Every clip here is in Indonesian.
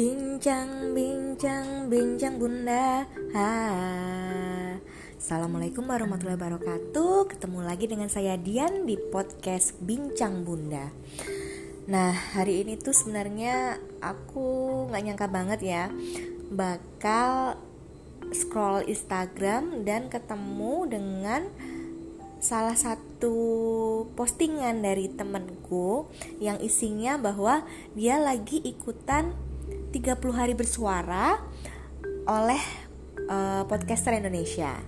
Bincang, bincang, bincang bunda. Ha. Assalamualaikum warahmatullahi wabarakatuh. Ketemu lagi dengan saya Dian di podcast Bincang Bunda. Nah hari ini tuh sebenarnya aku gak nyangka banget ya Bakal scroll Instagram dan ketemu dengan salah satu postingan dari temenku yang isinya bahwa dia lagi ikutan 30 hari bersuara oleh uh, podcaster Indonesia.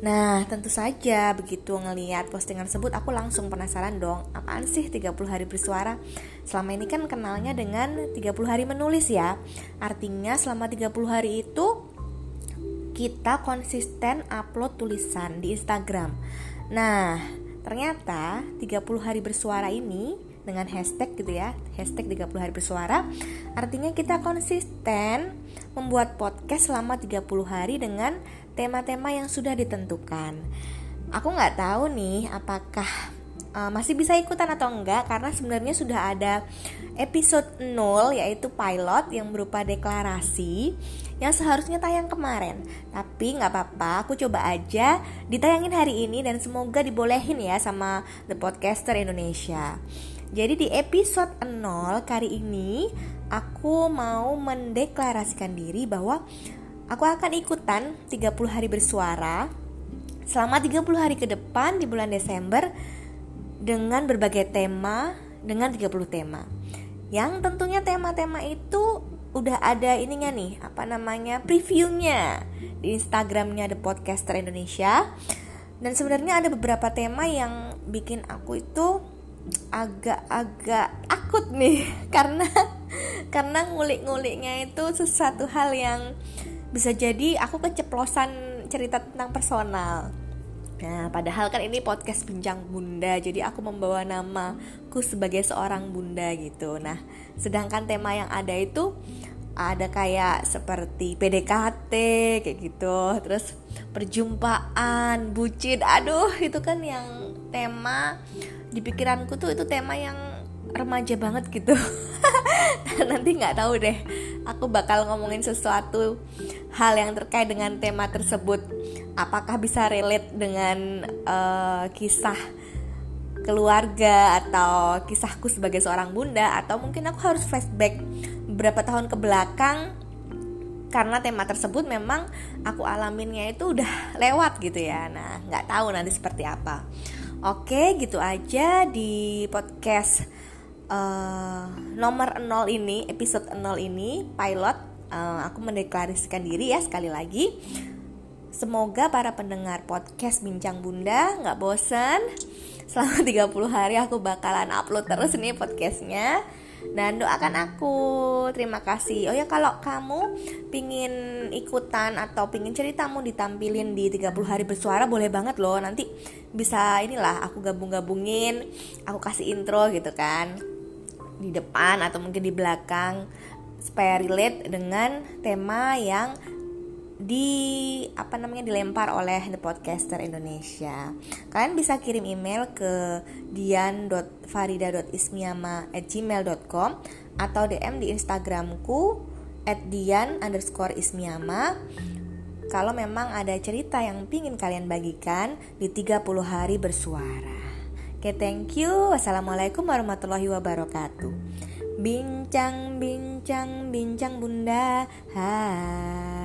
Nah, tentu saja begitu ngeliat postingan tersebut aku langsung penasaran dong, apaan sih 30 hari bersuara? Selama ini kan kenalnya dengan 30 hari menulis ya. Artinya selama 30 hari itu kita konsisten upload tulisan di Instagram. Nah, ternyata 30 hari bersuara ini dengan hashtag gitu ya hashtag 30 hari bersuara. Artinya kita konsisten membuat podcast selama 30 hari dengan tema-tema yang sudah ditentukan. Aku nggak tahu nih apakah uh, masih bisa ikutan atau enggak karena sebenarnya sudah ada episode 0 yaitu pilot yang berupa deklarasi yang seharusnya tayang kemarin. Tapi nggak apa-apa aku coba aja ditayangin hari ini dan semoga dibolehin ya sama The Podcaster Indonesia jadi di episode 0 kali ini aku mau mendeklarasikan diri bahwa aku akan ikutan 30 hari bersuara selama 30 hari ke depan di bulan Desember dengan berbagai tema dengan 30 tema. Yang tentunya tema-tema itu udah ada ininya nih, apa namanya? previewnya di Instagramnya The Podcaster Indonesia. Dan sebenarnya ada beberapa tema yang bikin aku itu agak-agak akut nih karena karena ngulik-nguliknya itu sesuatu hal yang bisa jadi aku keceplosan cerita tentang personal. Nah, padahal kan ini podcast bincang bunda, jadi aku membawa namaku sebagai seorang bunda gitu. Nah, sedangkan tema yang ada itu ada kayak seperti PDKT kayak gitu, terus perjumpaan, bucin. Aduh, itu kan yang tema di pikiranku tuh itu tema yang remaja banget gitu. Nanti nggak tahu deh aku bakal ngomongin sesuatu hal yang terkait dengan tema tersebut. Apakah bisa relate dengan uh, kisah keluarga atau kisahku sebagai seorang bunda? Atau mungkin aku harus flashback beberapa tahun ke belakang karena tema tersebut memang aku alaminnya itu udah lewat gitu ya nah nggak tahu nanti seperti apa Oke, gitu aja di podcast uh, nomor 0 ini, episode 0 ini, pilot. Uh, aku mendeklarasikan diri ya sekali lagi. Semoga para pendengar podcast Bincang Bunda nggak bosen. Selama 30 hari aku bakalan upload terus nih podcastnya. Dan doakan aku. Terima kasih. Oh ya kalau kamu pingin ikutan atau pingin ceritamu ditampilin di 30 hari bersuara boleh banget loh. Nanti bisa inilah aku gabung-gabungin aku kasih intro gitu kan. Di depan atau mungkin di belakang. Supaya relate dengan tema yang di apa namanya dilempar oleh The Podcaster Indonesia. Kalian bisa kirim email ke dian.farida.ismiyama@gmail.com atau DM di Instagramku @dian underscore kalau memang ada cerita yang pingin kalian bagikan di 30 hari bersuara. Oke, okay, thank you. Wassalamualaikum warahmatullahi wabarakatuh. Bincang, bincang, bincang bunda. Hai.